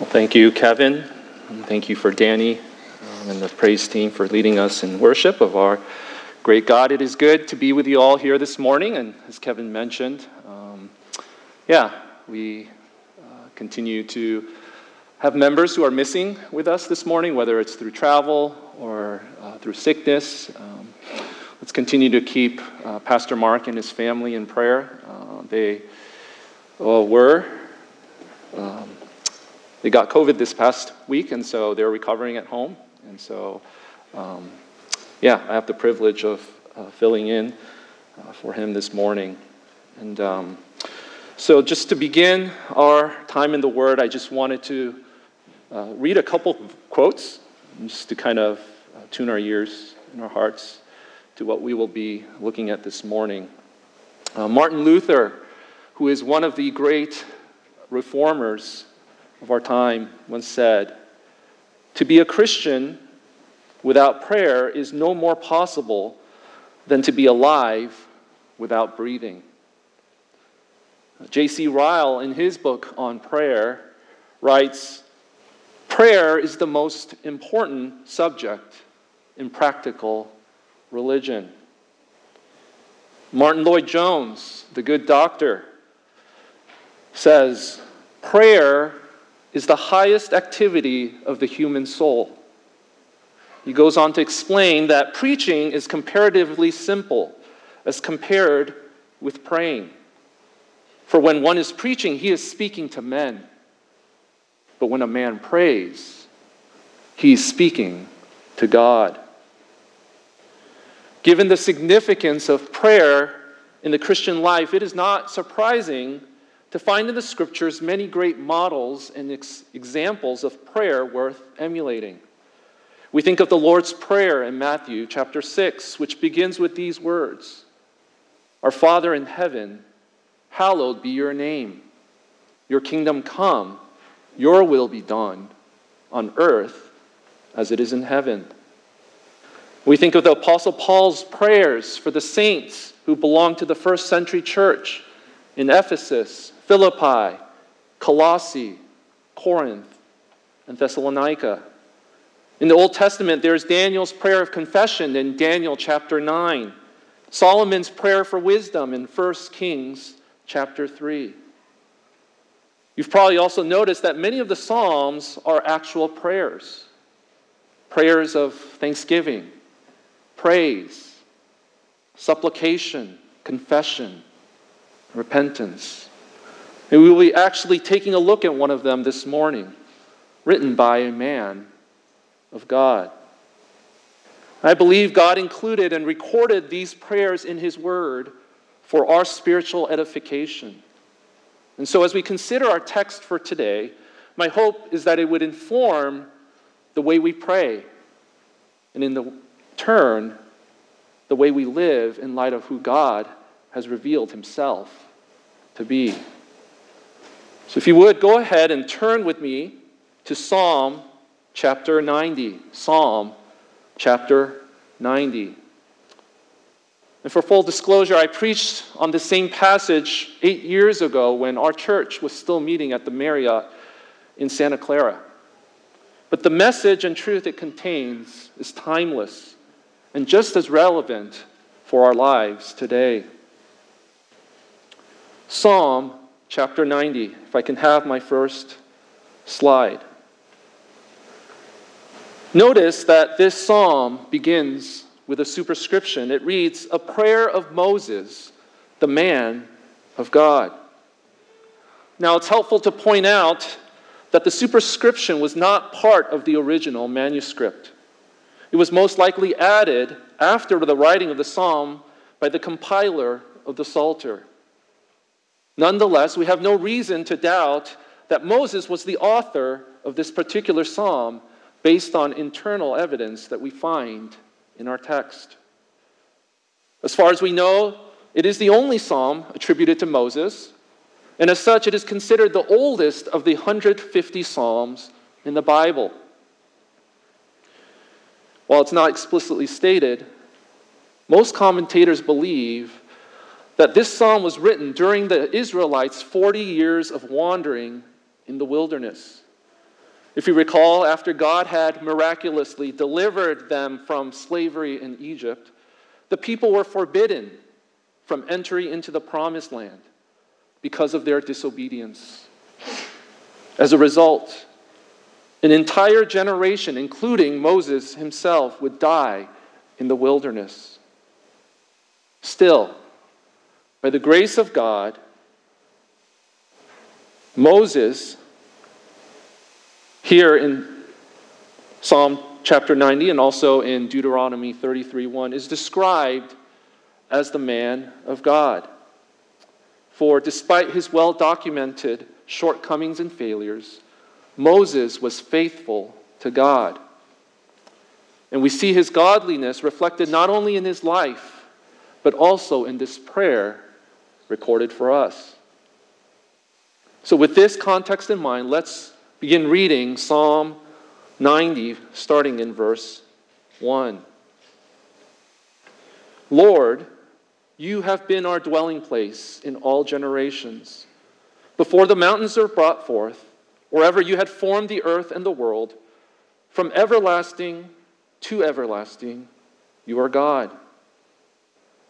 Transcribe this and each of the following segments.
Well, thank you, Kevin. And thank you for Danny um, and the praise team for leading us in worship of our great God. It is good to be with you all here this morning. And as Kevin mentioned, um, yeah, we uh, continue to have members who are missing with us this morning, whether it's through travel or uh, through sickness. Um, let's continue to keep uh, Pastor Mark and his family in prayer. Uh, they were. Um, they got COVID this past week, and so they're recovering at home. And so, um, yeah, I have the privilege of uh, filling in uh, for him this morning. And um, so, just to begin our time in the Word, I just wanted to uh, read a couple quotes just to kind of uh, tune our ears and our hearts to what we will be looking at this morning. Uh, Martin Luther, who is one of the great reformers of our time, once said, To be a Christian without prayer is no more possible than to be alive without breathing. J.C. Ryle, in his book on prayer, writes Prayer is the most important subject in practical religion. Martyn Lloyd-Jones, the good doctor, says prayer is the highest activity of the human soul. He goes on to explain that preaching is comparatively simple as compared with praying. For when one is preaching, he is speaking to men. But when a man prays, he's speaking to God. Given the significance of prayer in the Christian life, it is not surprising to find in the scriptures many great models and ex- examples of prayer worth emulating. We think of the Lord's Prayer in Matthew chapter 6, which begins with these words Our Father in heaven, hallowed be your name. Your kingdom come your will be done on earth as it is in heaven. We think of the Apostle Paul's prayers for the saints who belonged to the first century church in Ephesus, Philippi, Colossae, Corinth, and Thessalonica. In the Old Testament, there's Daniel's prayer of confession in Daniel chapter 9, Solomon's prayer for wisdom in 1 Kings chapter 3. You've probably also noticed that many of the Psalms are actual prayers prayers of thanksgiving, praise, supplication, confession, repentance. And we will be actually taking a look at one of them this morning, written by a man of God. I believe God included and recorded these prayers in His Word for our spiritual edification. And so, as we consider our text for today, my hope is that it would inform the way we pray, and in the turn, the way we live in light of who God has revealed himself to be. So, if you would, go ahead and turn with me to Psalm chapter 90. Psalm chapter 90. And for full disclosure, I preached on the same passage eight years ago when our church was still meeting at the Marriott in Santa Clara. But the message and truth it contains is timeless and just as relevant for our lives today. Psalm chapter 90, if I can have my first slide. Notice that this psalm begins with a superscription. It reads, A prayer of Moses, the man of God. Now, it's helpful to point out that the superscription was not part of the original manuscript. It was most likely added after the writing of the psalm by the compiler of the Psalter. Nonetheless, we have no reason to doubt that Moses was the author of this particular psalm based on internal evidence that we find in our text. As far as we know, it is the only psalm attributed to Moses, and as such, it is considered the oldest of the 150 psalms in the Bible. While it's not explicitly stated, most commentators believe that this psalm was written during the Israelites' 40 years of wandering in the wilderness. If you recall, after God had miraculously delivered them from slavery in Egypt, the people were forbidden from entry into the promised land because of their disobedience. As a result, an entire generation, including Moses himself, would die in the wilderness. Still, by the grace of God, Moses, here in Psalm chapter 90 and also in Deuteronomy 33 1, is described as the man of God. For despite his well documented shortcomings and failures, Moses was faithful to God. And we see his godliness reflected not only in his life, but also in this prayer recorded for us. So, with this context in mind, let's begin reading Psalm 90, starting in verse 1. Lord, you have been our dwelling place in all generations. Before the mountains are brought forth, wherever you had formed the earth and the world, from everlasting to everlasting, you are God.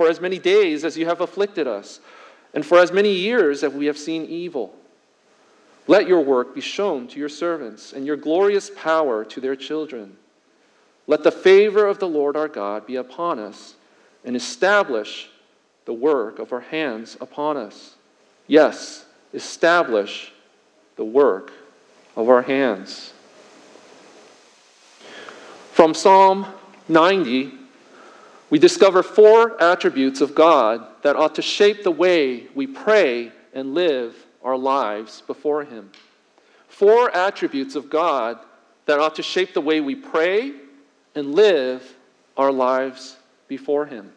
for as many days as you have afflicted us, and for as many years as we have seen evil. Let your work be shown to your servants, and your glorious power to their children. Let the favor of the Lord our God be upon us, and establish the work of our hands upon us. Yes, establish the work of our hands. From Psalm 90, we discover four attributes of God that ought to shape the way we pray and live our lives before Him. Four attributes of God that ought to shape the way we pray and live our lives before Him.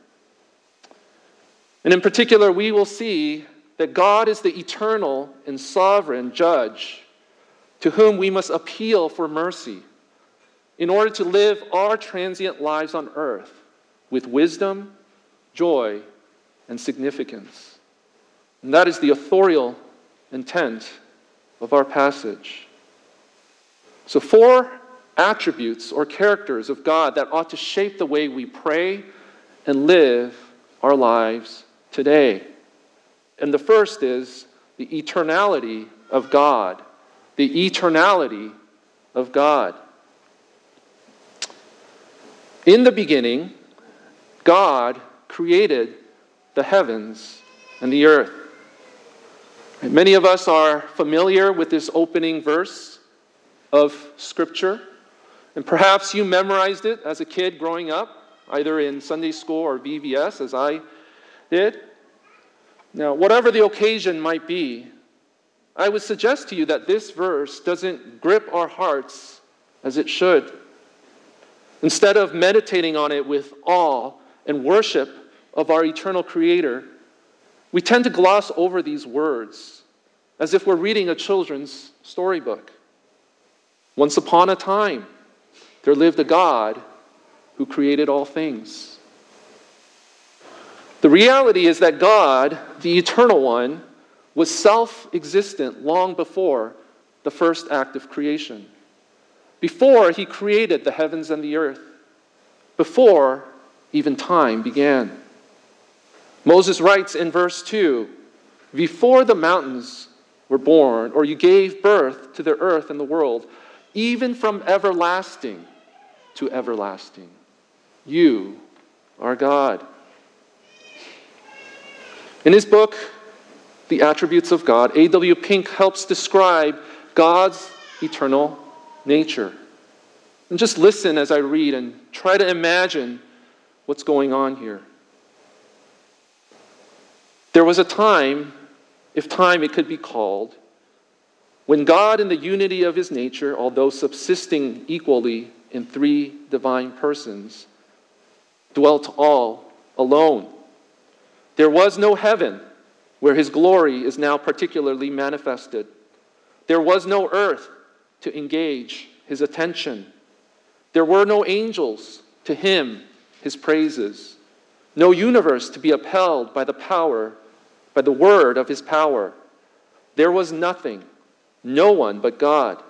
And in particular, we will see that God is the eternal and sovereign judge to whom we must appeal for mercy in order to live our transient lives on earth with wisdom, joy, and significance. And that is the authorial intent of our passage. So, four attributes or characters of God that ought to shape the way we pray and live our lives today. And the first is the eternality of God. The eternality of God. In the beginning, God created the heavens and the earth. Many of us are familiar with this opening verse of Scripture, and perhaps you memorized it as a kid growing up, either in Sunday school or VBS, as I did. Now, whatever the occasion might be, I would suggest to you that this verse doesn't grip our hearts as it should. Instead of meditating on it with awe and worship of our eternal Creator, we tend to gloss over these words as if we're reading a children's storybook. Once upon a time, there lived a God who created all things. The reality is that God, the eternal one, was self existent long before the first act of creation, before he created the heavens and the earth, before even time began. Moses writes in verse 2 Before the mountains were born, or you gave birth to the earth and the world, even from everlasting to everlasting, you are God. In his book, The Attributes of God, A.W. Pink helps describe God's eternal nature. And just listen as I read and try to imagine what's going on here. There was a time, if time it could be called, when God, in the unity of his nature, although subsisting equally in three divine persons, dwelt all alone. There was no heaven where his glory is now particularly manifested. There was no earth to engage his attention. There were no angels to hymn his praises, no universe to be upheld by the power by the word of his power. There was nothing, no one but God,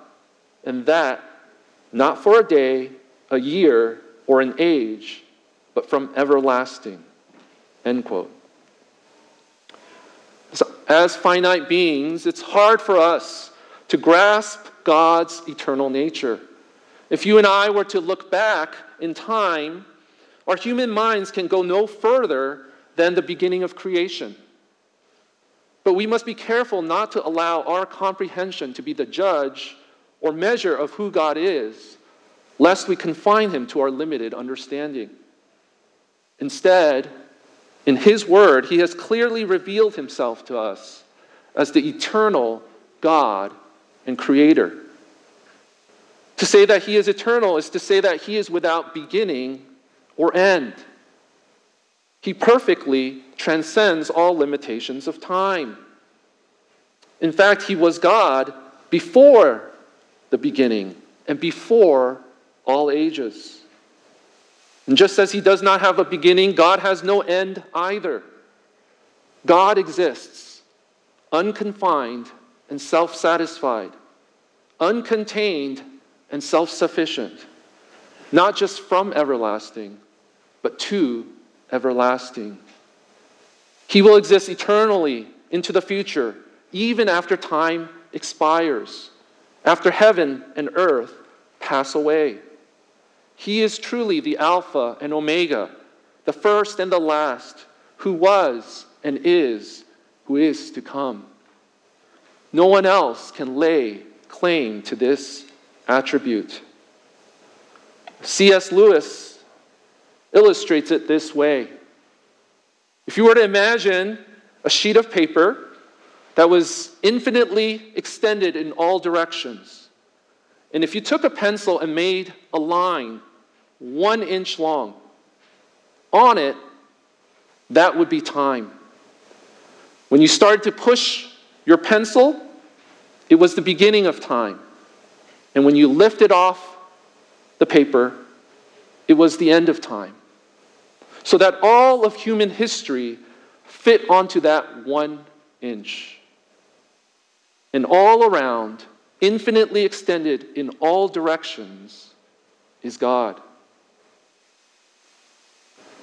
and that not for a day, a year, or an age, but from everlasting. End quote. So, as finite beings, it's hard for us to grasp God's eternal nature. If you and I were to look back in time, our human minds can go no further than the beginning of creation. But we must be careful not to allow our comprehension to be the judge or measure of who God is, lest we confine him to our limited understanding. Instead, in his word, he has clearly revealed himself to us as the eternal God and creator. To say that he is eternal is to say that he is without beginning or end. He perfectly transcends all limitations of time. In fact, he was God before the beginning and before all ages. And just as he does not have a beginning, God has no end either. God exists, unconfined and self satisfied, uncontained and self sufficient, not just from everlasting, but to everlasting. He will exist eternally into the future, even after time expires, after heaven and earth pass away. He is truly the Alpha and Omega, the first and the last, who was and is, who is to come. No one else can lay claim to this attribute. C.S. Lewis illustrates it this way. If you were to imagine a sheet of paper that was infinitely extended in all directions, and if you took a pencil and made a line one inch long, on it, that would be time. When you started to push your pencil, it was the beginning of time. And when you lifted it off the paper, it was the end of time so that all of human history fit onto that one inch. And all around, infinitely extended in all directions, is God.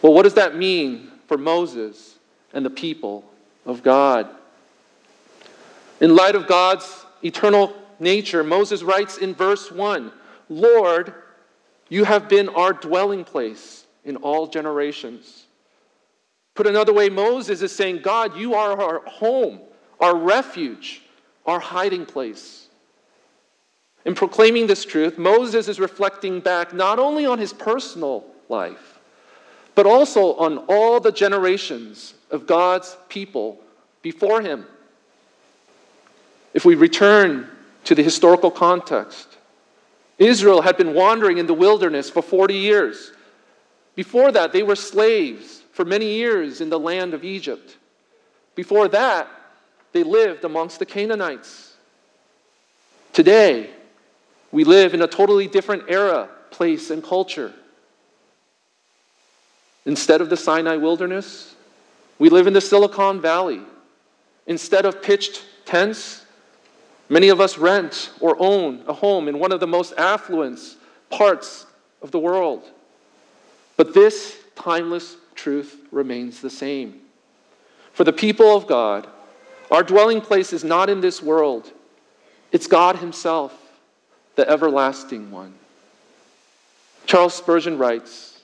Well, what does that mean for Moses and the people of God? In light of God's eternal nature, Moses writes in verse 1 Lord, you have been our dwelling place in all generations. Put another way, Moses is saying, God, you are our home, our refuge, our hiding place. In proclaiming this truth, Moses is reflecting back not only on his personal life, but also on all the generations of God's people before him. If we return to the historical context, Israel had been wandering in the wilderness for 40 years. Before that, they were slaves for many years in the land of Egypt. Before that, they lived amongst the Canaanites. Today, we live in a totally different era, place, and culture. Instead of the Sinai wilderness, we live in the Silicon Valley. Instead of pitched tents, many of us rent or own a home in one of the most affluent parts of the world. But this timeless truth remains the same. For the people of God, our dwelling place is not in this world, it's God Himself, the everlasting one. Charles Spurgeon writes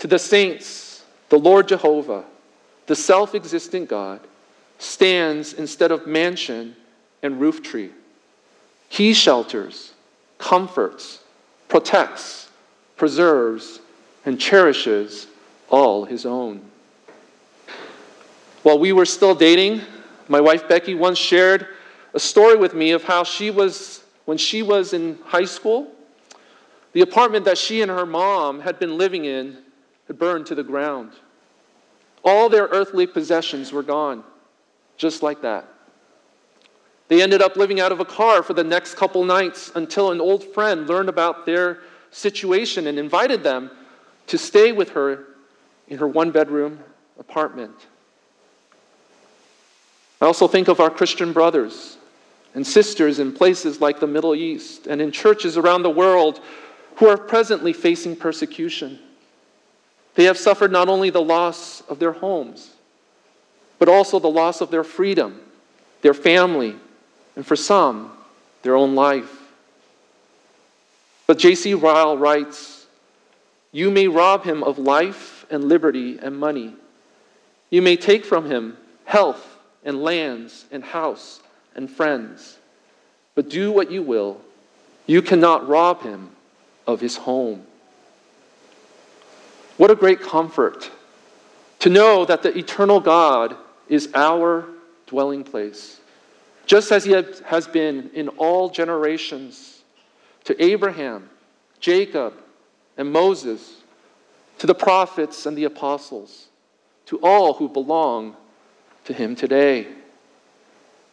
To the saints, the Lord Jehovah, the self existent God, stands instead of mansion and roof tree. He shelters, comforts, protects, preserves, and cherishes all his own. While we were still dating, my wife Becky once shared a story with me of how she was, when she was in high school, the apartment that she and her mom had been living in had burned to the ground. All their earthly possessions were gone, just like that. They ended up living out of a car for the next couple nights until an old friend learned about their situation and invited them to stay with her in her one bedroom apartment. I also think of our Christian brothers and sisters in places like the Middle East and in churches around the world who are presently facing persecution. They have suffered not only the loss of their homes, but also the loss of their freedom, their family, and for some, their own life. But J.C. Ryle writes You may rob him of life and liberty and money. You may take from him health and lands and house and friends. But do what you will, you cannot rob him of his home. What a great comfort to know that the eternal God is our dwelling place, just as he has been in all generations to Abraham, Jacob, and Moses, to the prophets and the apostles, to all who belong to him today.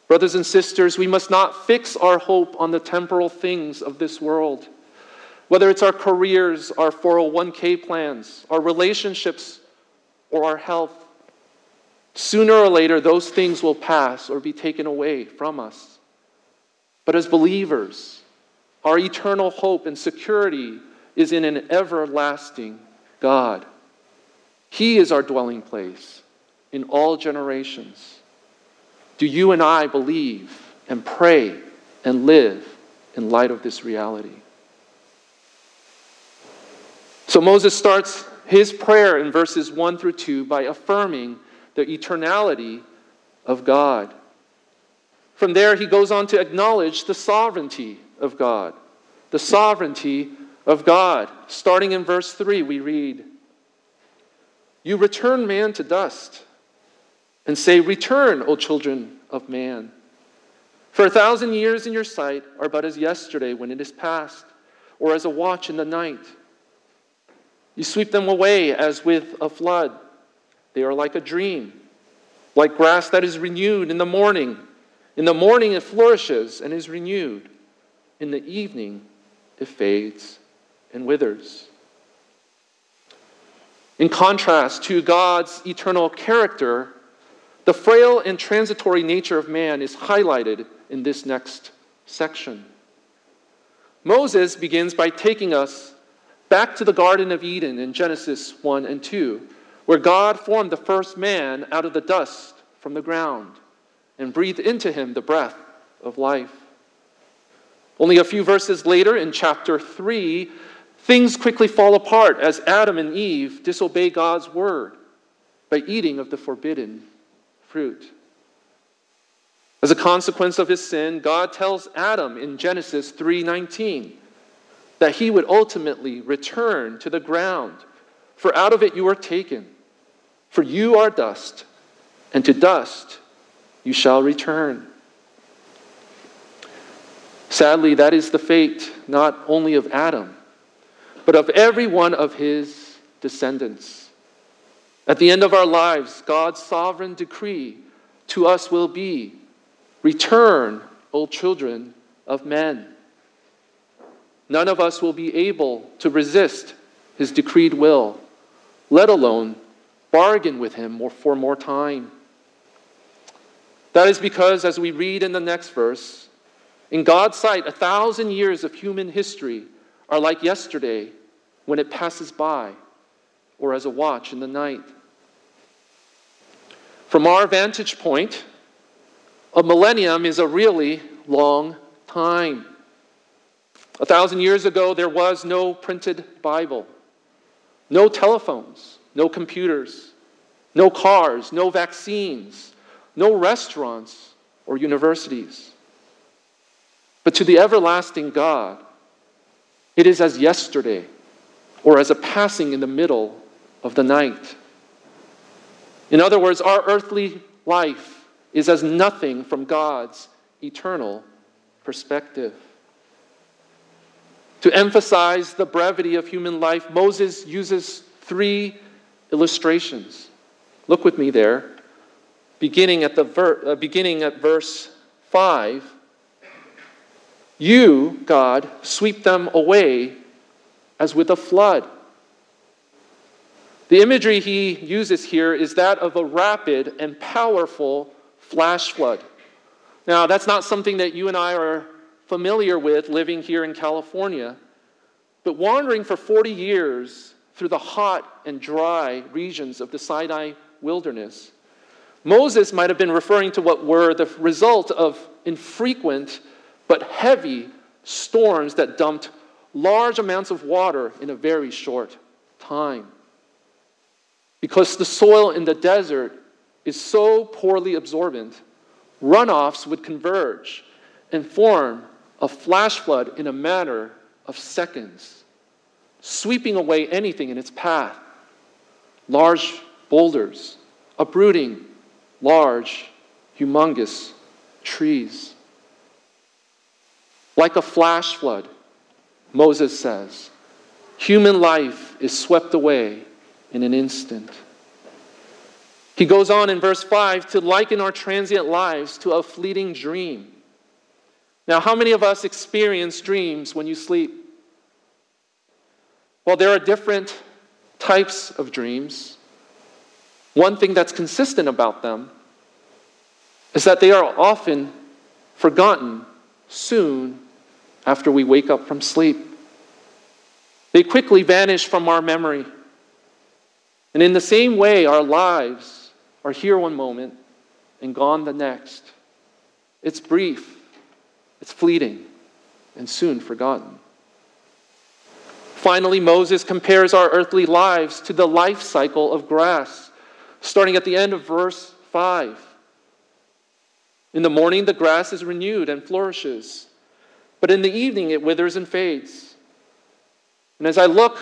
Brothers and sisters, we must not fix our hope on the temporal things of this world. Whether it's our careers, our 401k plans, our relationships, or our health, sooner or later those things will pass or be taken away from us. But as believers, our eternal hope and security is in an everlasting God. He is our dwelling place in all generations. Do you and I believe and pray and live in light of this reality? So Moses starts his prayer in verses 1 through 2 by affirming the eternality of God. From there, he goes on to acknowledge the sovereignty of God. The sovereignty of God. Starting in verse 3, we read, You return man to dust and say, Return, O children of man. For a thousand years in your sight are but as yesterday when it is past, or as a watch in the night. You sweep them away as with a flood. They are like a dream, like grass that is renewed in the morning. In the morning it flourishes and is renewed. In the evening it fades and withers. In contrast to God's eternal character, the frail and transitory nature of man is highlighted in this next section. Moses begins by taking us back to the Garden of Eden in Genesis 1 and 2, where God formed the first man out of the dust from the ground and breathed into him the breath of life. Only a few verses later, in chapter 3, things quickly fall apart as Adam and Eve disobey God's word by eating of the forbidden fruit. As a consequence of his sin, God tells Adam in Genesis 3:19 that he would ultimately return to the ground, for out of it you are taken. For you are dust, and to dust you shall return. Sadly, that is the fate not only of Adam, but of every one of his descendants. At the end of our lives, God's sovereign decree to us will be return, O children of men. None of us will be able to resist his decreed will. Let alone bargain with him for more time. That is because, as we read in the next verse, in God's sight, a thousand years of human history are like yesterday when it passes by, or as a watch in the night. From our vantage point, a millennium is a really long time. A thousand years ago, there was no printed Bible, no telephones, no computers, no cars, no vaccines, no restaurants or universities. But to the everlasting God, it is as yesterday or as a passing in the middle of the night. In other words, our earthly life is as nothing from God's eternal perspective. To emphasize the brevity of human life, Moses uses three illustrations. Look with me there. Beginning at, the ver- uh, beginning at verse 5, you, God, sweep them away as with a flood. The imagery he uses here is that of a rapid and powerful flash flood. Now, that's not something that you and I are familiar with living here in California, but wandering for 40 years through the hot and dry regions of the Sinai wilderness, Moses might have been referring to what were the result of infrequent but heavy storms that dumped large amounts of water in a very short time. Because the soil in the desert is so poorly absorbent, runoffs would converge and form a flash flood in a matter of seconds sweeping away anything in its path. Large boulders, uprooting large, humongous trees. Like a flash flood, Moses says, human life is swept away in an instant. He goes on in verse 5 to liken our transient lives to a fleeting dream. Now, how many of us experience dreams when you sleep? Well, there are different types of dreams. One thing that's consistent about them is that they are often forgotten soon after we wake up from sleep. They quickly vanish from our memory. And in the same way, our lives are here one moment and gone the next. It's brief, it's fleeting, and soon forgotten. Finally, Moses compares our earthly lives to the life cycle of grass, starting at the end of verse 5. In the morning, the grass is renewed and flourishes, but in the evening, it withers and fades. And as I look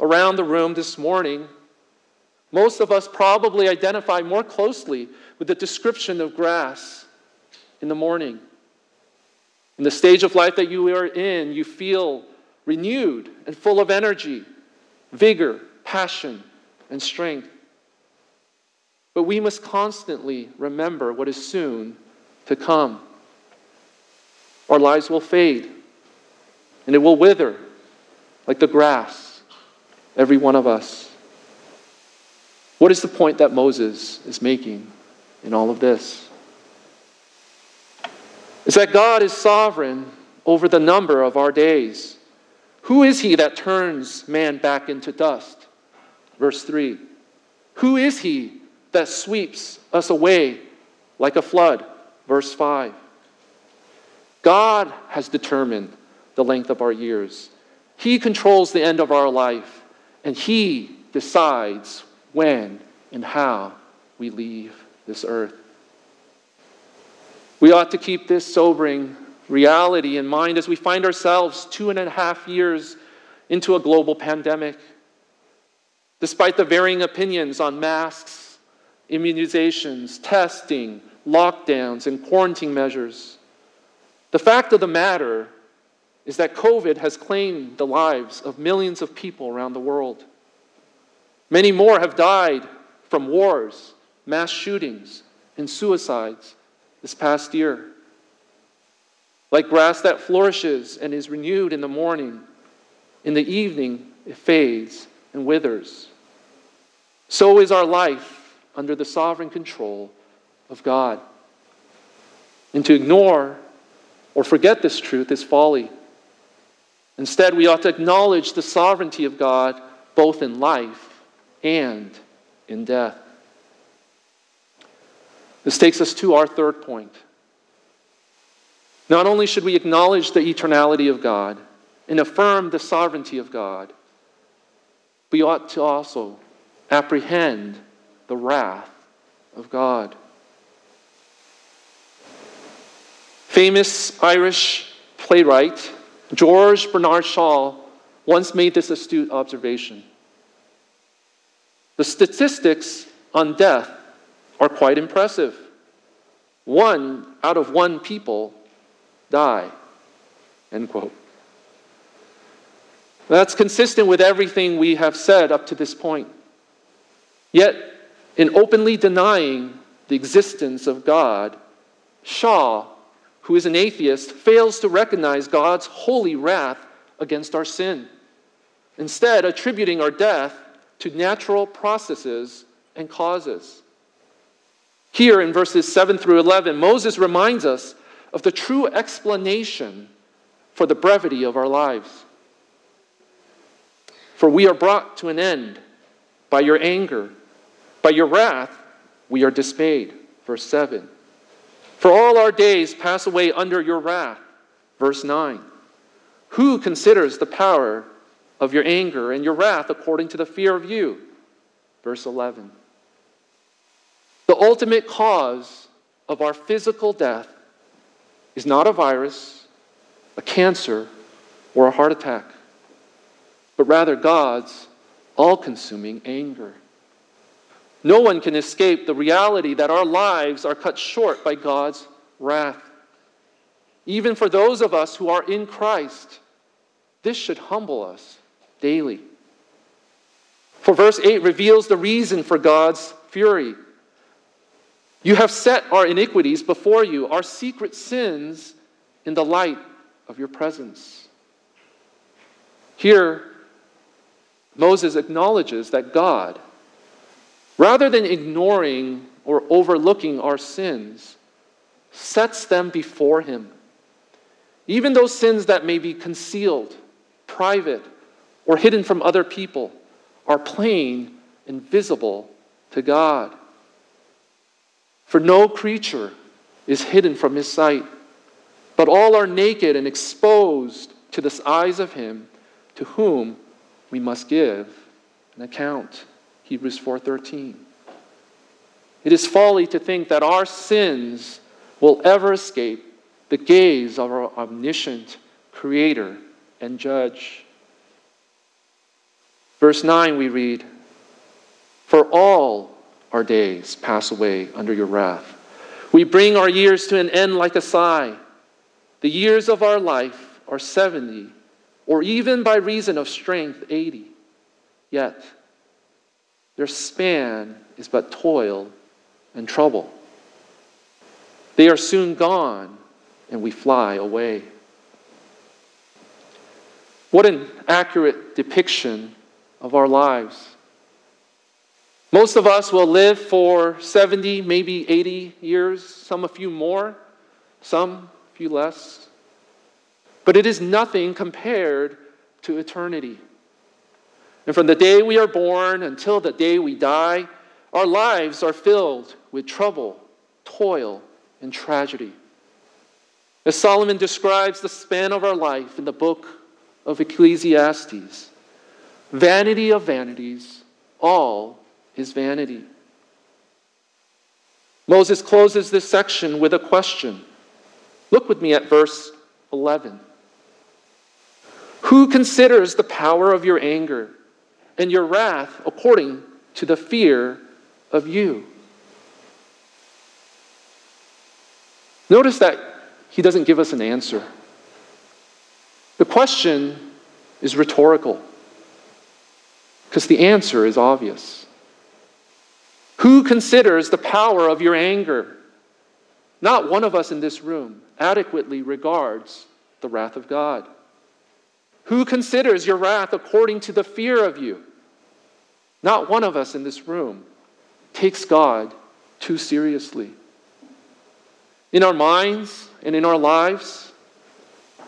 around the room this morning, most of us probably identify more closely with the description of grass in the morning. In the stage of life that you are in, you feel renewed and full of energy, vigor, passion, and strength. But we must constantly remember what is soon to come. Our lives will fade, and it will wither like the grass, every one of us. What is the point that Moses is making in all of this? Is that God is sovereign over the number of our days. Who is he that turns man back into dust? Verse 3. Who is he that sweeps us away like a flood? Verse 5. God has determined the length of our years. He controls the end of our life, and He decides when and how we leave this earth. We ought to keep this sobering reality in mind as we find ourselves two and a half years into a global pandemic. Despite the varying opinions on masks, immunizations, testing, lockdowns, and quarantine measures, the fact of the matter is that COVID has claimed the lives of millions of people around the world. Many more have died from wars, mass shootings, and suicides this past year. Like grass that flourishes and is renewed in the morning, in the evening it fades and withers. So is our life under the sovereign control of God. And to ignore or forget this truth is folly. Instead, we ought to acknowledge the sovereignty of God both in life and in death. This takes us to our third point. Not only should we acknowledge the eternality of God and affirm the sovereignty of God, we ought to also apprehend the wrath of God. Famous Irish playwright George Bernard Shaw once made this astute observation. The statistics on death are quite impressive. One out of one people die. End quote. That's consistent with everything we have said up to this point. Yet, in openly denying the existence of God, Shaw who is an atheist, fails to recognize God's holy wrath against our sin, instead, attributing our death to natural processes and causes. Here in verses 7 through 11, Moses reminds us of the true explanation for the brevity of our lives. For we are brought to an end by your anger, by your wrath, we are dismayed. Verse 7. For all our days pass away under your wrath. Verse 9. Who considers the power of your anger and your wrath according to the fear of you? Verse 11. The ultimate cause of our physical death is not a virus, a cancer, or a heart attack, but rather God's all consuming anger. No one can escape the reality that our lives are cut short by God's wrath. Even for those of us who are in Christ, this should humble us daily. For verse 8 reveals the reason for God's fury. You have set our iniquities before you, our secret sins in the light of your presence. Here, Moses acknowledges that God rather than ignoring or overlooking our sins, sets them before Him. Even those sins that may be concealed, private, or hidden from other people are plain and visible to God. For no creature is hidden from His sight, but all are naked and exposed to the eyes of Him to whom we must give an account. Hebrews 4:13. It is folly to think that our sins will ever escape the gaze of our omniscient creator and judge. Verse 9 we read, "For all our days pass away under your wrath. We bring our years to an end like a sigh. The years of our life are 70, or even by reason of strength 80. Yet their span is but toil and trouble. They are soon gone, and we fly away. What an accurate depiction of our lives. Most of us will live for 70, maybe 80 years, some a few more, some a few less. But it is nothing compared to eternity. And from the day we are born until the day we die, our lives are filled with trouble, toil, and tragedy. As Solomon describes the span of our life in the book of Ecclesiastes, vanity of vanities, all is vanity. Moses closes this section with a question. Look with me at verse 11. Who considers the power of your anger? and your wrath according to the fear of you. Notice that he doesn't give us an answer. The question is rhetorical because the answer is obvious. Who considers the power of your anger? Not one of us in this room adequately regards the wrath of God. Who considers your wrath according to the fear of you? not one of us in this room takes God too seriously. In our minds and in our lives,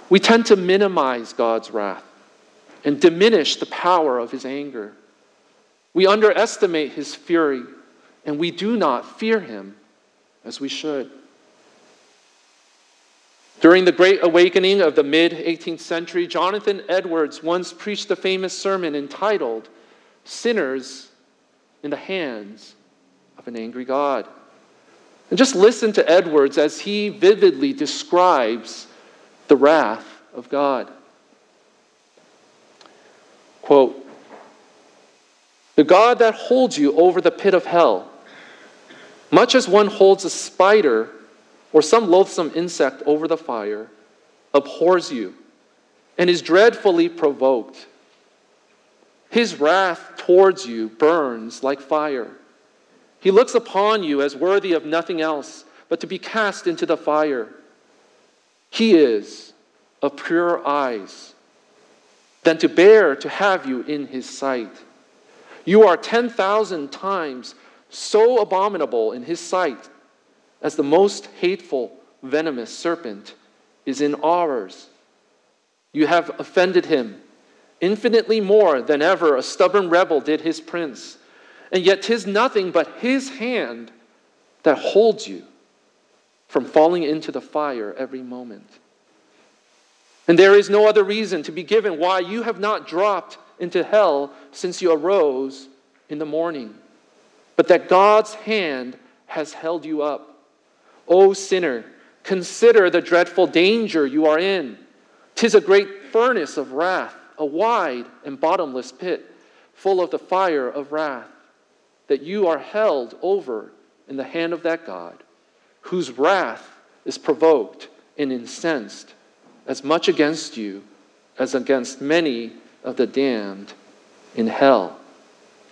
we tend to minimize God's wrath and diminish the power of his anger. We underestimate his fury and we do not fear him as we should. During the Great Awakening of the mid 18th century, Jonathan Edwards once preached a famous sermon entitled Sinners in the Hands of an Angry God. And just listen to Edwards as he vividly describes the wrath of God. Quote The God that holds you over the pit of hell, much as one holds a spider or some loathsome insect over the fire, abhors you and is dreadfully provoked. His wrath towards you burns like fire. He looks upon you as worthy of nothing else but to be cast into the fire. He is of purer eyes than to bear to have you in his sight. You are 10,000 times so abominable in his sight as the most hateful, venomous serpent is in ours. You have offended him infinitely more than ever a stubborn rebel did his prince. And yet, tis nothing but his hand that holds you from falling into the fire every moment. And there is no other reason to be given why you have not dropped into hell since you arose in the morning, but that God's hand has held you up. O sinner, consider the dreadful danger you are in. Tis a great furnace of wrath, a wide and bottomless pit, full of the fire of wrath, that you are held over in the hand of that God, whose wrath is provoked and incensed as much against you as against many of the damned in hell.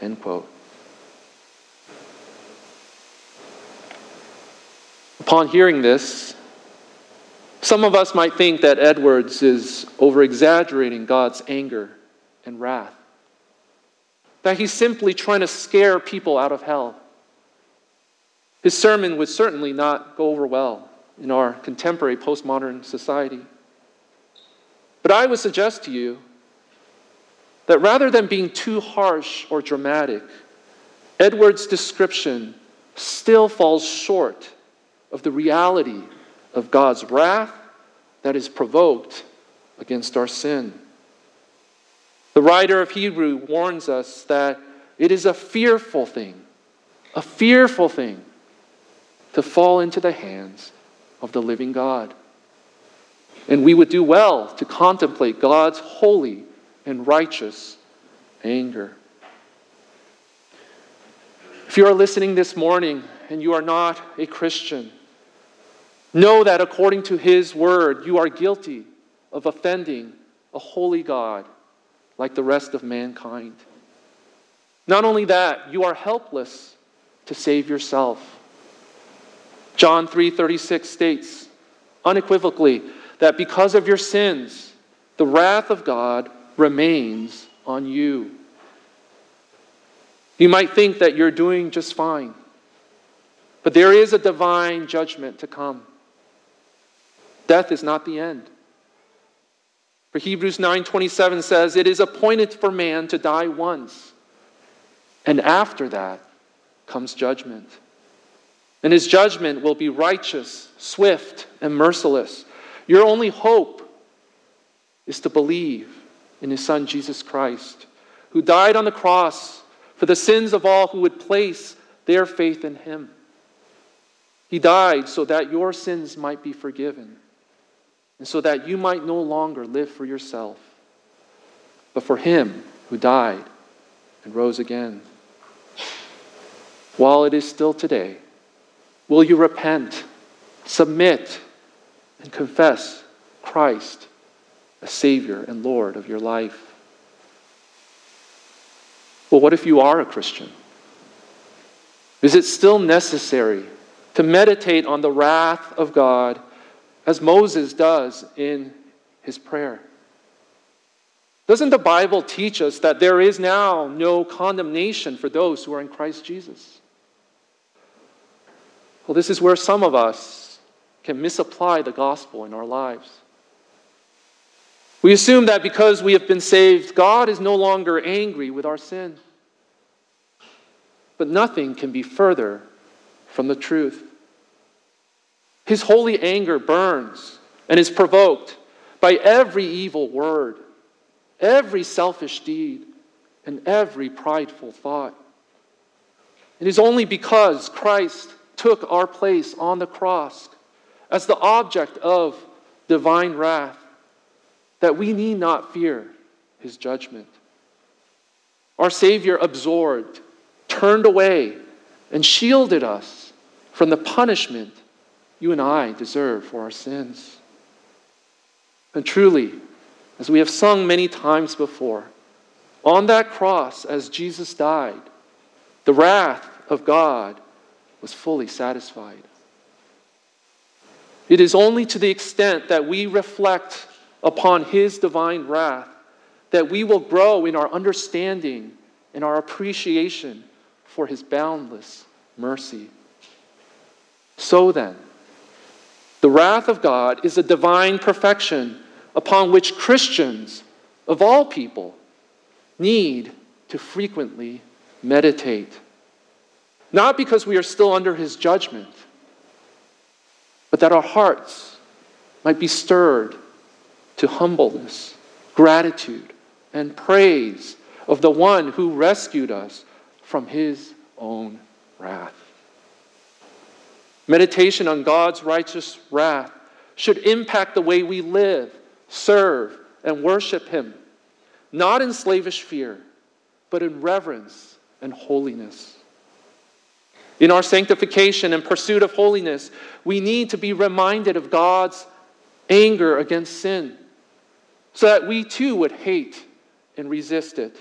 End quote. Upon hearing this, some of us might think that Edwards is over exaggerating God's anger and wrath, that he's simply trying to scare people out of hell. His sermon would certainly not go over well in our contemporary postmodern society. But I would suggest to you that rather than being too harsh or dramatic, Edwards' description still falls short of the reality of God's wrath that is provoked against our sin. The writer of Hebrew warns us that it is a fearful thing, a fearful thing to fall into the hands of the living God. And we would do well to contemplate God's holy and righteous anger. If you are listening this morning and you are not a Christian, Know that according to his word, you are guilty of offending a holy God like the rest of mankind. Not only that, you are helpless to save yourself. John 3:36 states unequivocally that because of your sins, the wrath of God remains on you. You might think that you're doing just fine, but there is a divine judgment to come. Death is not the end. For Hebrews 9:27 says, "It is appointed for man to die once, and after that comes judgment. And his judgment will be righteous, swift, and merciless. Your only hope is to believe in his son Jesus Christ, who died on the cross for the sins of all who would place their faith in him. He died so that your sins might be forgiven and so that you might no longer live for yourself, but for him who died and rose again. While it is still today, will you repent, submit, and confess Christ as Savior and Lord of your life? Well, what if you are a Christian? Is it still necessary to meditate on the wrath of God? As Moses does in his prayer? Doesn't the Bible teach us that there is now no condemnation for those who are in Christ Jesus? Well, this is where some of us can misapply the gospel in our lives. We assume that because we have been saved, God is no longer angry with our sin. But nothing can be further from the truth. His holy anger burns and is provoked by every evil word, every selfish deed, and every prideful thought. It is only because Christ took our place on the cross as the object of divine wrath that we need not fear his judgment. Our Savior absorbed, turned away, and shielded us from the punishment you and I deserve for our sins. And truly, as we have sung many times before, on that cross, as Jesus died, the wrath of God was fully satisfied. It is only to the extent that we reflect upon his divine wrath that we will grow in our understanding and our appreciation for his boundless mercy. So then, the wrath of God is a divine perfection upon which Christians of all people need to frequently meditate. Not because we are still under his judgment, but that our hearts might be stirred to humbleness, gratitude, and praise of the one who rescued us from his own wrath. Meditation on God's righteous wrath should impact the way we live, serve, and worship him, not in slavish fear, but in reverence and holiness. In our sanctification and pursuit of holiness, we need to be reminded of God's anger against sin so that we too would hate and resist it.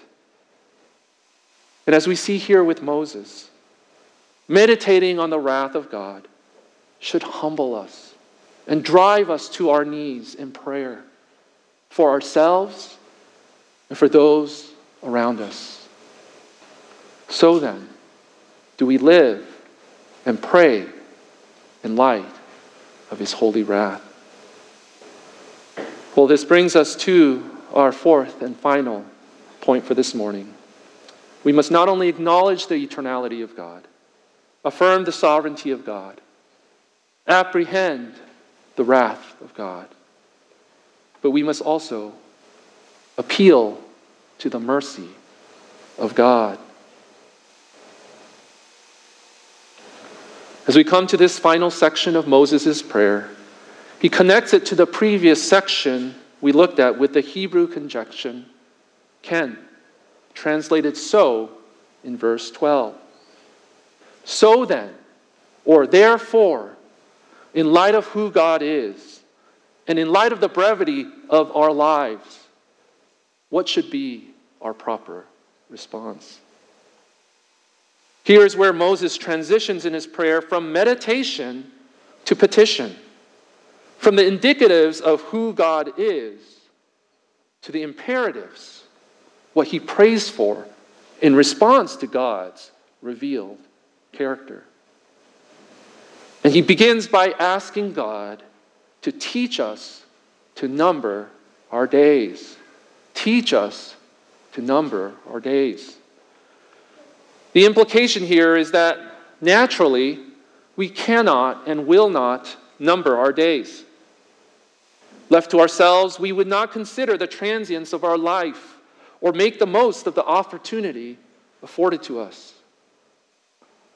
And as we see here with Moses, meditating on the wrath of God should humble us and drive us to our knees in prayer for ourselves and for those around us. So then, do we live and pray in light of his holy wrath. Well, this brings us to our fourth and final point for this morning. We must not only acknowledge the eternality of God, affirm the sovereignty of God, apprehend the wrath of God, but we must also appeal to the mercy of God. As we come to this final section of Moses' prayer, he connects it to the previous section we looked at with the Hebrew conjunction ken, translated so in verse 12. So then, or therefore, in light of who God is, and in light of the brevity of our lives, what should be our proper response? Here is where Moses transitions in his prayer from meditation to petition, from the indicatives of who God is to the imperatives, what he prays for in response to God's revealed character. And he begins by asking God to teach us to number our days. Teach us to number our days. The implication here is that naturally, we cannot and will not number our days. Left to ourselves, we would not consider the transience of our life or make the most of the opportunity afforded to us.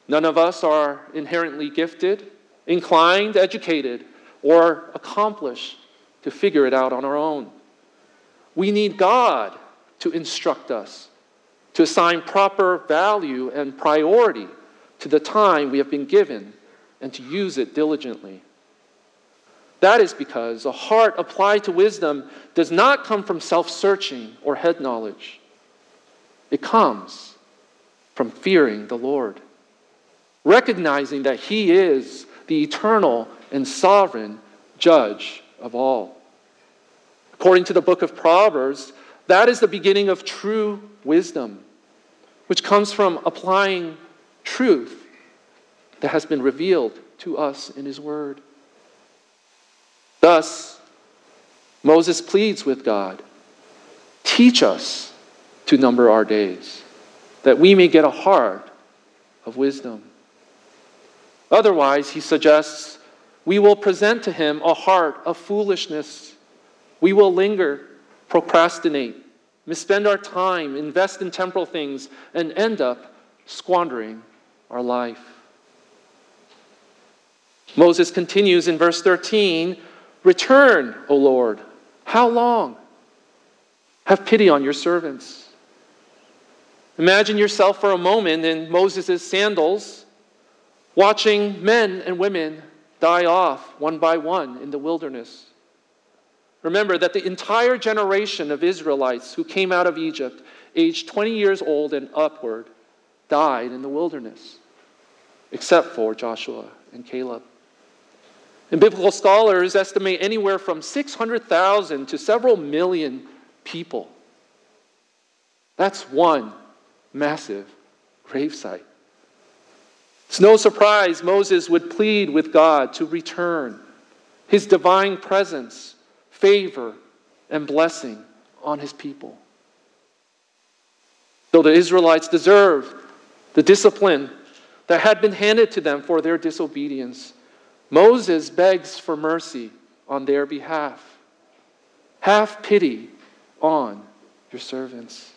None of us are inherently gifted, inclined, educated, or accomplished to figure it out on our own. We need God to instruct us to assign proper value and priority to the time we have been given and to use it diligently. That is because a heart applied to wisdom does not come from self searching or head knowledge. It comes from fearing the Lord, recognizing that He is the eternal and sovereign judge of all. According to the book of Proverbs, That is the beginning of true wisdom, which comes from applying truth that has been revealed to us in His Word. Thus, Moses pleads with God teach us to number our days, that we may get a heart of wisdom. Otherwise, he suggests, we will present to him a heart of foolishness. We will linger, procrastinate, misspend our time, invest in temporal things, and end up squandering our life. Moses continues in verse 13 Return, O Lord. How long? Have pity on your servants. Imagine yourself for a moment in Moses' sandals, watching men and women die off one by one in the wilderness. Remember that the entire generation of Israelites who came out of Egypt, aged 20 years old and upward, died in the wilderness, except for Joshua and Caleb. And biblical scholars estimate anywhere from 600,000 to several million people. That's one massive gravesite. It's no surprise Moses would plead with God to return his divine presence, favor, and blessing on his people. Though the Israelites deserved the discipline that had been handed to them for their disobedience, Moses begs for mercy on their behalf. Have pity on your servants.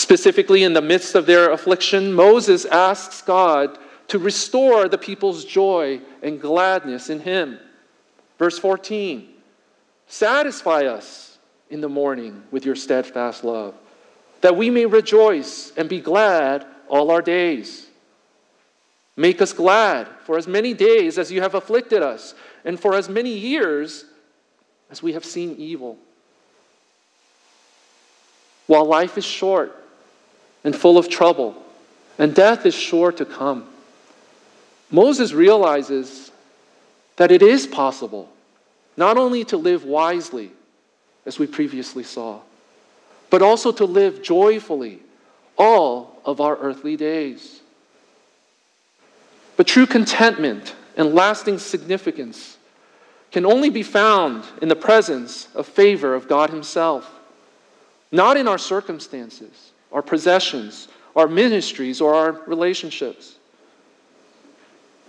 Specifically, in the midst of their affliction, Moses asks God to restore the people's joy and gladness in Him. Verse 14 Satisfy us in the morning with your steadfast love, that we may rejoice and be glad all our days. Make us glad for as many days as you have afflicted us, and for as many years as we have seen evil. While life is short and full of trouble, and death is sure to come, Moses realizes that it is possible not only to live wisely, as we previously saw, but also to live joyfully all of our earthly days. But true contentment and lasting significance can only be found in the presence of favor of God Himself, not in our circumstances, our possessions, our ministries, or our relationships.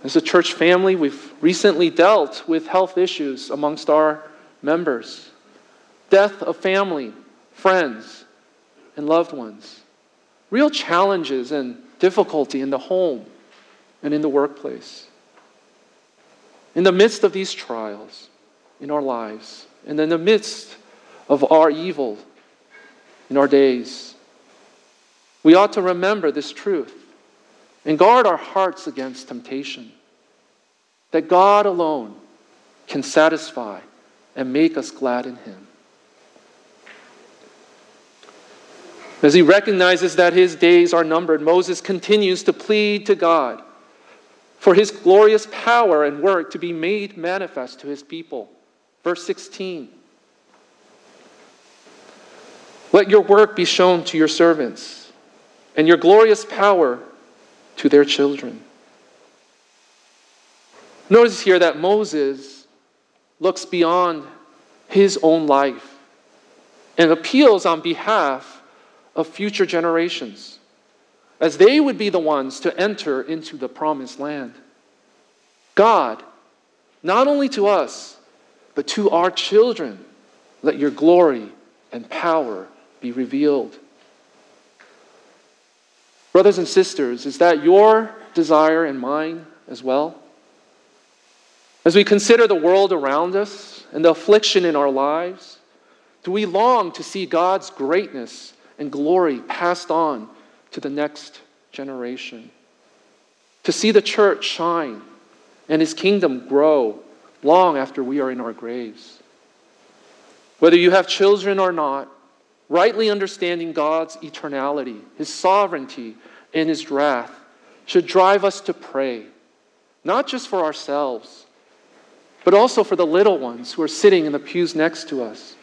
As a church family, we've recently dealt with health issues amongst our members death of family, friends, and loved ones, real challenges and difficulty in the home and in the workplace. In the midst of these trials in our lives, and in the midst of our evil in our days, we ought to remember this truth and guard our hearts against temptation. That God alone can satisfy and make us glad in Him. As he recognizes that his days are numbered, Moses continues to plead to God for his glorious power and work to be made manifest to his people. Verse 16 Let your work be shown to your servants, and your glorious power to their children. Notice here that Moses looks beyond his own life and appeals on behalf of future generations as they would be the ones to enter into the promised land. God, not only to us, but to our children, let your glory and power be revealed. Brothers and sisters, is that your desire and mine as well? As we consider the world around us and the affliction in our lives, do we long to see God's greatness and glory passed on to the next generation. To see the church shine and his kingdom grow long after we are in our graves. Whether you have children or not, rightly understanding God's eternality, his sovereignty, and his wrath should drive us to pray, not just for ourselves, but also for the little ones who are sitting in the pews next to us,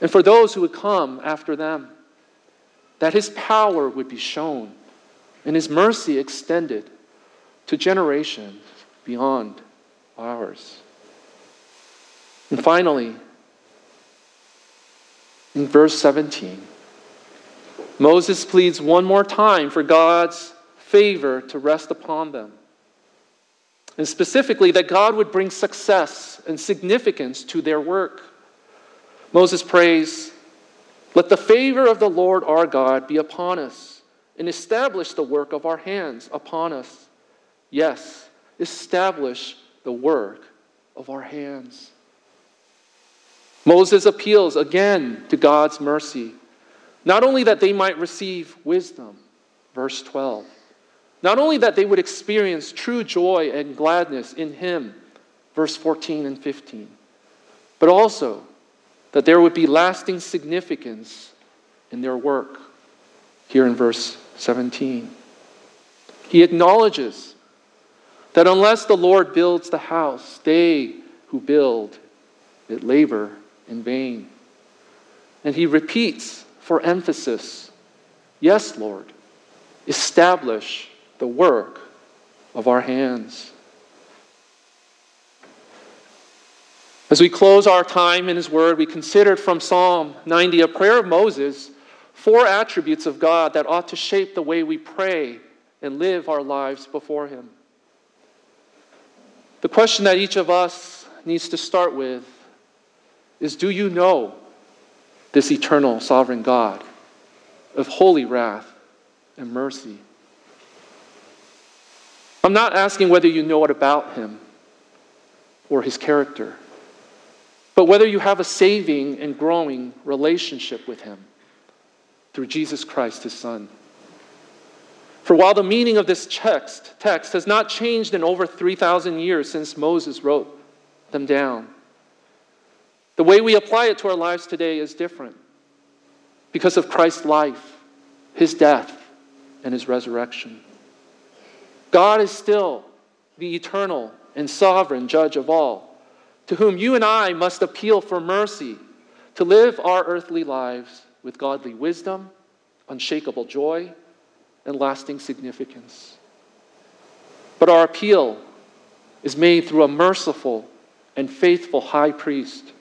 and for those who would come after them, that his power would be shown and his mercy extended to generations beyond ours. And finally, in verse 17, Moses pleads one more time for God's favor to rest upon them. And specifically, that God would bring success and significance to their work. Moses prays, Let the favor of the Lord our God be upon us and establish the work of our hands upon us. Yes, establish the work of our hands. Moses appeals again to God's mercy, not only that they might receive wisdom, verse 12, not only that they would experience true joy and gladness in Him, verse 14 and 15, but also that there would be lasting significance in their work, here in verse 17. He acknowledges that unless the Lord builds the house, they who build it labor in vain. And he repeats for emphasis Yes, Lord, establish the work of our hands. As we close our time in His Word, we considered from Psalm 90, a prayer of Moses, four attributes of God that ought to shape the way we pray and live our lives before Him. The question that each of us needs to start with is Do you know this eternal sovereign God of holy wrath and mercy? I'm not asking whether you know it about him or his character, but whether you have a saving and growing relationship with him through Jesus Christ, his Son. For while the meaning of this text, text has not changed in over 3,000 years since Moses wrote them down, the way we apply it to our lives today is different because of Christ's life, his death, and his resurrection. God is still the eternal and sovereign judge of all, to whom you and I must appeal for mercy to live our earthly lives with godly wisdom, unshakable joy, and lasting significance. But our appeal is made through a merciful and faithful high priest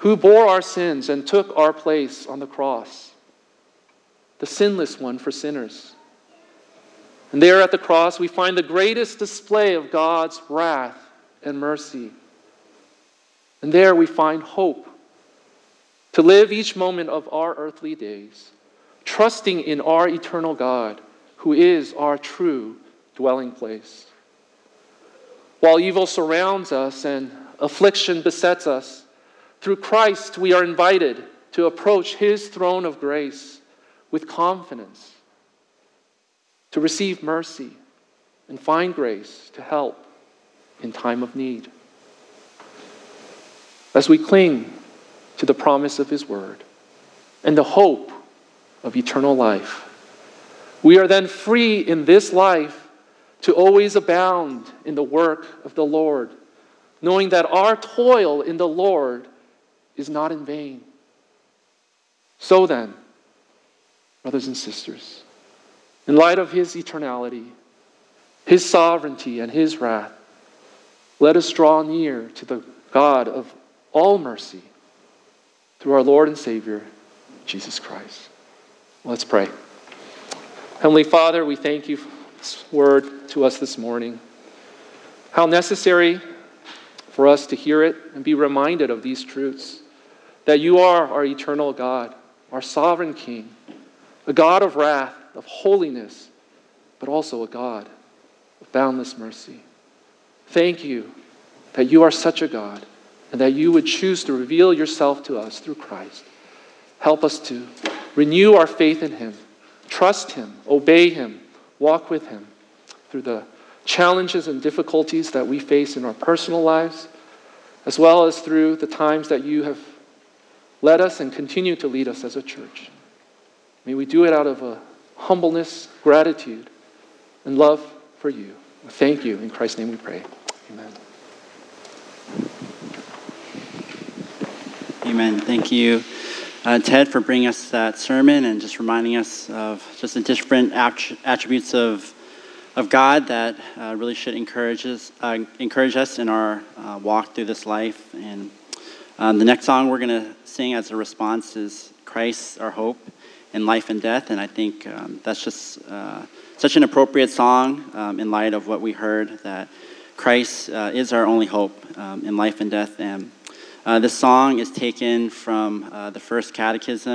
who bore our sins and took our place on the cross, the sinless one for sinners and there at the cross, we find the greatest display of God's wrath and mercy. And there we find hope to live each moment of our earthly days, trusting in our eternal God, who is our true dwelling place. While evil surrounds us and affliction besets us, through Christ we are invited to approach his throne of grace with confidence to receive mercy and find grace to help in time of need. As we cling to the promise of His Word and the hope of eternal life, we are then free in this life to always abound in the work of the Lord, knowing that our toil in the Lord is not in vain. So then, brothers and sisters, in light of his eternality, his sovereignty, and his wrath, let us draw near to the God of all mercy through our Lord and Savior, Jesus Christ. Let's pray. Heavenly Father, we thank you for this word to us this morning. How necessary for us to hear it and be reminded of these truths that you are our eternal God, our sovereign King, a God of wrath of holiness, but also a God of boundless mercy. Thank you that you are such a God and that you would choose to reveal yourself to us through Christ. Help us to renew our faith in Him, trust Him, obey Him, walk with Him through the challenges and difficulties that we face in our personal lives, as well as through the times that you have led us and continue to lead us as a church. May we do it out of a humbleness, gratitude, and love for you. Thank you. In Christ's name we pray. Amen. Amen. Thank you, uh, Ted for bringing us that sermon and just reminding us of just the different att- attributes of, of God that uh, really should encourage us, uh, encourage us in our uh, walk through this life. And um, the next song we're going to sing as a response is Christ, our hope in life and death. And I think um, that's just uh, such an appropriate song um, in light of what we heard that Christ uh, is our only hope um, in life and death. And uh, this song is taken from uh, the first catechism.